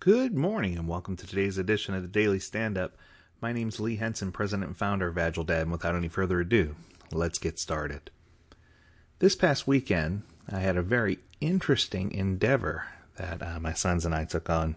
Good morning and welcome to today's edition of the Daily Stand Up. My name's Lee Henson, president and founder of AgileDad, and without any further ado, let's get started. This past weekend, I had a very interesting endeavor that uh, my sons and I took on.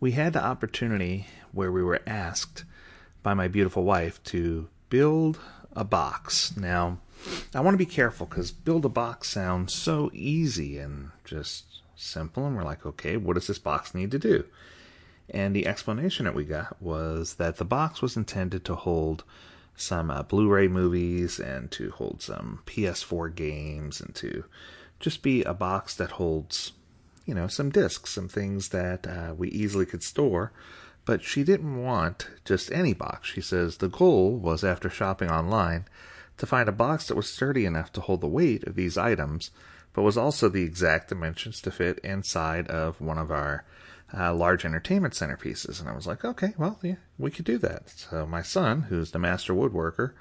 We had the opportunity where we were asked by my beautiful wife to build a box. Now, I want to be careful because build a box sounds so easy and just simple. And we're like, okay, what does this box need to do? And the explanation that we got was that the box was intended to hold some uh, Blu ray movies and to hold some PS4 games and to just be a box that holds, you know, some discs, some things that uh, we easily could store. But she didn't want just any box. She says the goal was, after shopping online, to find a box that was sturdy enough to hold the weight of these items but was also the exact dimensions to fit inside of one of our uh, large entertainment center pieces. And I was like, okay, well, yeah, we could do that. So my son, who's the master woodworker,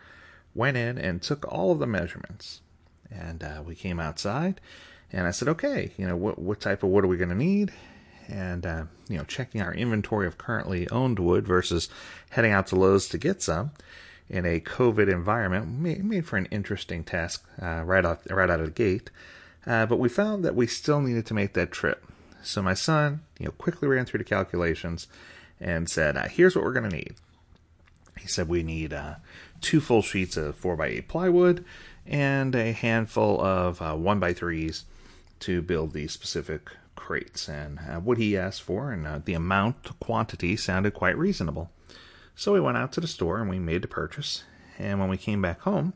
went in and took all of the measurements. And uh, we came outside, and I said, okay, you know, what what type of wood are we going to need? And uh, you know, checking our inventory of currently owned wood versus heading out to Lowe's to get some in a COVID environment made, made for an interesting task uh, right out right out of the gate. Uh, but we found that we still needed to make that trip. So my son, you know, quickly ran through the calculations and said, uh, "Here's what we're going to need." He said we need uh, two full sheets of four by eight plywood and a handful of uh, one by threes to build these specific crates. And uh, what he asked for and uh, the amount quantity sounded quite reasonable. So we went out to the store and we made the purchase. And when we came back home,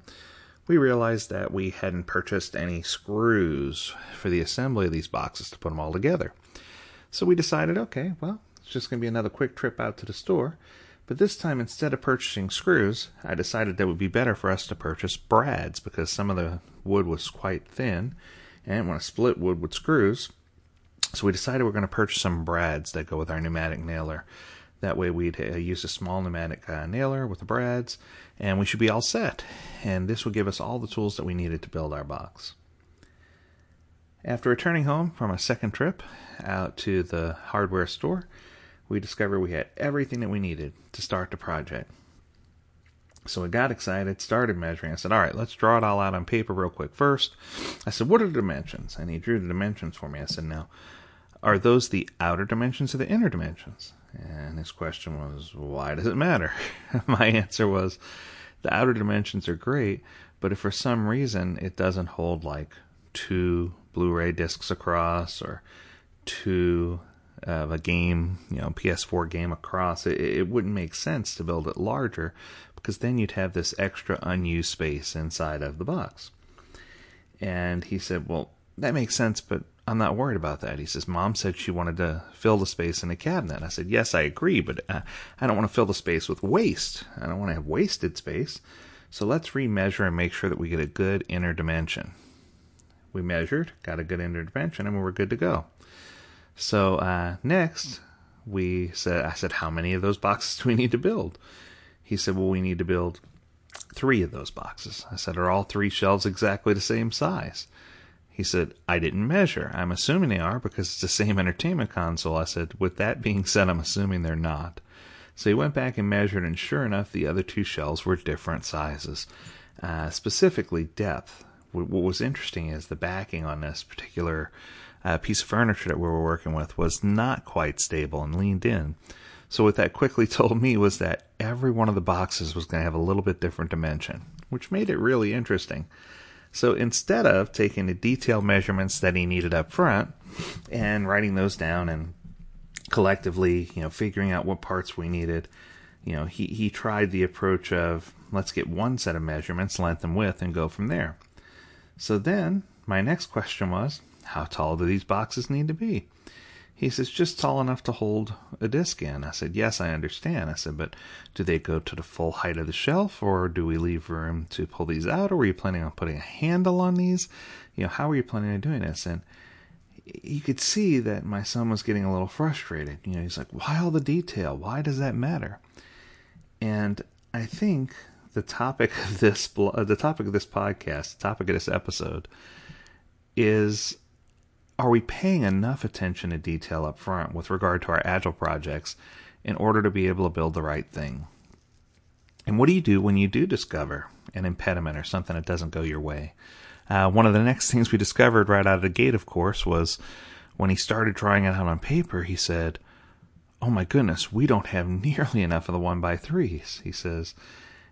we realized that we hadn't purchased any screws for the assembly of these boxes to put them all together. So we decided, okay, well, it's just going to be another quick trip out to the store. But this time, instead of purchasing screws, I decided that it would be better for us to purchase brads because some of the wood was quite thin and I want to split wood with screws. So we decided we're going to purchase some brads that go with our pneumatic nailer. That way, we'd uh, use a small pneumatic uh, nailer with the brads, and we should be all set. And this would give us all the tools that we needed to build our box. After returning home from a second trip out to the hardware store, we discovered we had everything that we needed to start the project. So we got excited, started measuring. I said, All right, let's draw it all out on paper real quick first. I said, What are the dimensions? And he drew the dimensions for me. I said, Now, are those the outer dimensions or the inner dimensions? And his question was, why does it matter? My answer was, the outer dimensions are great, but if for some reason it doesn't hold like two Blu-ray discs across or two of a game, you know, PS4 game across, it, it wouldn't make sense to build it larger because then you'd have this extra unused space inside of the box. And he said, well, that makes sense, but I'm not worried about that. He says, Mom said she wanted to fill the space in the cabinet. I said, Yes, I agree, but uh, I don't want to fill the space with waste. I don't want to have wasted space. So let's remeasure and make sure that we get a good inner dimension. We measured, got a good inner dimension, and we were good to go. So uh, next, we said, I said, How many of those boxes do we need to build? He said, Well, we need to build three of those boxes. I said, Are all three shelves exactly the same size? He said, I didn't measure. I'm assuming they are because it's the same entertainment console. I said, with that being said, I'm assuming they're not. So he went back and measured, and sure enough, the other two shells were different sizes, uh, specifically depth. What was interesting is the backing on this particular uh, piece of furniture that we were working with was not quite stable and leaned in. So what that quickly told me was that every one of the boxes was going to have a little bit different dimension, which made it really interesting. So instead of taking the detailed measurements that he needed up front and writing those down and collectively, you know, figuring out what parts we needed, you know, he, he tried the approach of let's get one set of measurements, length and width, and go from there. So then my next question was, how tall do these boxes need to be? He says, just tall enough to hold a disc in. I said, yes, I understand. I said, but do they go to the full height of the shelf or do we leave room to pull these out or were you planning on putting a handle on these? You know, how are you planning on doing this? And you could see that my son was getting a little frustrated. You know, he's like, why all the detail? Why does that matter? And I think the topic of this, the topic of this podcast, the topic of this episode is are we paying enough attention to detail up front with regard to our agile projects in order to be able to build the right thing? And what do you do when you do discover an impediment or something that doesn't go your way? Uh, one of the next things we discovered right out of the gate, of course, was when he started trying it out on paper, he said, Oh my goodness, we don't have nearly enough of the one by threes, he says.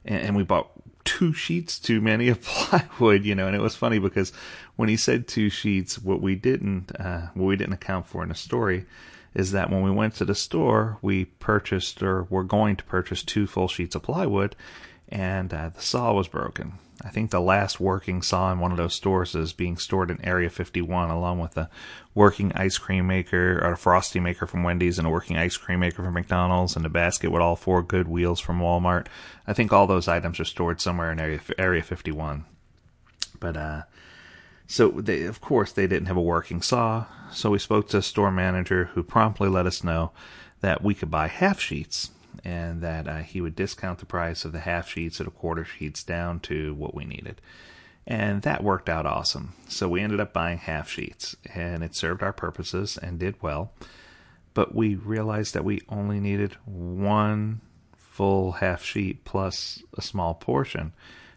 And, and we bought two sheets too many of plywood, you know, and it was funny because when he said two sheets, what we didn't, uh, what we didn't account for in the story is that when we went to the store, we purchased or were going to purchase two full sheets of plywood, and uh, the saw was broken. I think the last working saw in one of those stores is being stored in Area 51, along with a working ice cream maker or a frosty maker from Wendy's and a working ice cream maker from McDonald's and a basket with all four good wheels from Walmart. I think all those items are stored somewhere in Area Area 51. But uh, so they, of course, they didn't have a working saw. So we spoke to a store manager who promptly let us know that we could buy half sheets and that uh, he would discount the price of the half sheets or the quarter sheets down to what we needed. And that worked out awesome. So we ended up buying half sheets, and it served our purposes and did well. But we realized that we only needed one full half sheet plus a small portion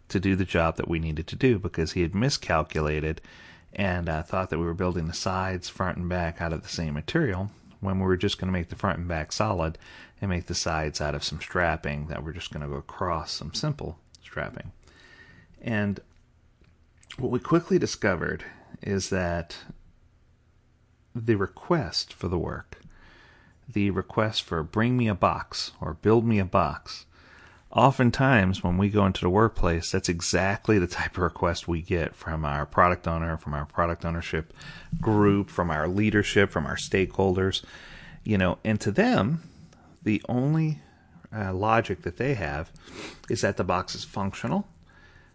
to do the job that we needed to do because he had miscalculated and uh, thought that we were building the sides, front, and back out of the same material when we were just going to make the front and back solid and make the sides out of some strapping that we're just going to go across some simple strapping. And what we quickly discovered is that the request for the work, the request for bring me a box or build me a box, oftentimes when we go into the workplace, that's exactly the type of request we get from our product owner, from our product ownership group, from our leadership, from our stakeholders. You know, and to them, the only uh, logic that they have is that the box is functional,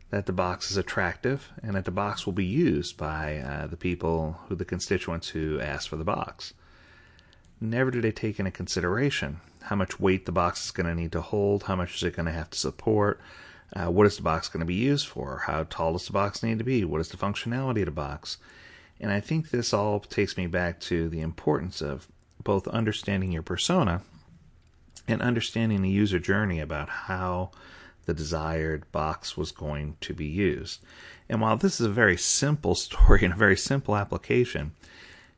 that the box is attractive, and that the box will be used by uh, the people who, the constituents who asked for the box. Never do they take into consideration how much weight the box is going to need to hold, how much is it going to have to support, uh, what is the box going to be used for, how tall does the box need to be, what is the functionality of the box. And I think this all takes me back to the importance of both understanding your persona and understanding the user journey about how the desired box was going to be used. And while this is a very simple story and a very simple application,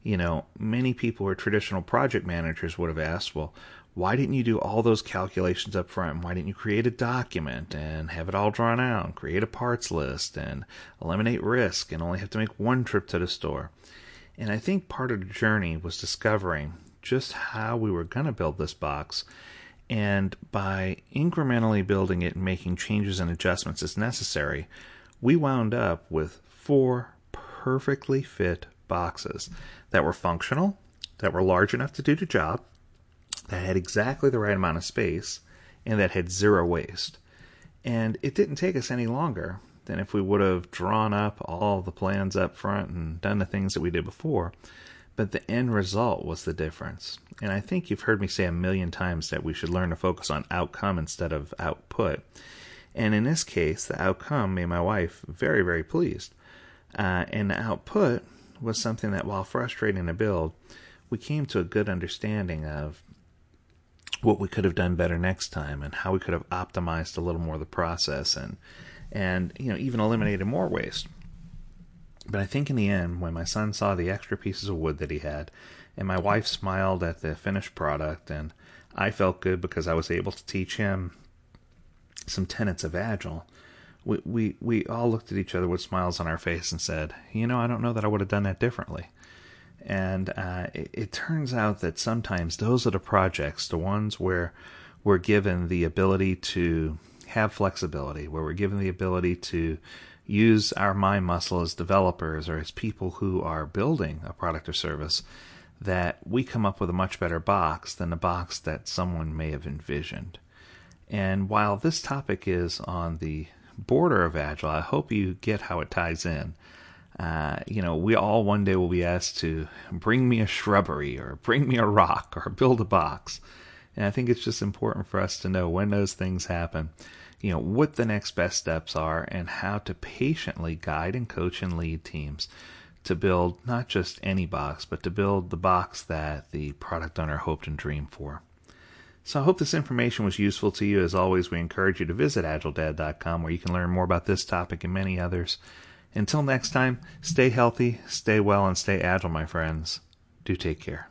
you know, many people or traditional project managers would have asked, well, why didn't you do all those calculations up front? Why didn't you create a document and have it all drawn out, create a parts list and eliminate risk and only have to make one trip to the store? And I think part of the journey was discovering just how we were going to build this box. And by incrementally building it and making changes and adjustments as necessary, we wound up with four perfectly fit boxes that were functional, that were large enough to do the job, that had exactly the right amount of space and that had zero waste. And it didn't take us any longer than if we would have drawn up all the plans up front and done the things that we did before. But the end result was the difference. And I think you've heard me say a million times that we should learn to focus on outcome instead of output. And in this case, the outcome made my wife very, very pleased. Uh, and the output was something that, while frustrating to build, we came to a good understanding of what we could have done better next time and how we could have optimized a little more of the process and and you know even eliminated more waste. But I think in the end, when my son saw the extra pieces of wood that he had, and my wife smiled at the finished product, and I felt good because I was able to teach him some tenets of Agile, we, we, we all looked at each other with smiles on our face and said, You know, I don't know that I would have done that differently. And uh, it, it, turns out that sometimes those are the projects, the ones where we're given the ability to have flexibility, where we're given the ability to use our mind muscle as developers or as people who are building a product or service, that we come up with a much better box than the box that someone may have envisioned. And while this topic is on the border of Agile, I hope you get how it ties in. Uh, you know, we all one day will be asked to bring me a shrubbery or bring me a rock or build a box. And I think it's just important for us to know when those things happen, you know, what the next best steps are and how to patiently guide and coach and lead teams to build not just any box, but to build the box that the product owner hoped and dreamed for. So I hope this information was useful to you. As always, we encourage you to visit agiledad.com where you can learn more about this topic and many others. Until next time, stay healthy, stay well, and stay agile, my friends. Do take care.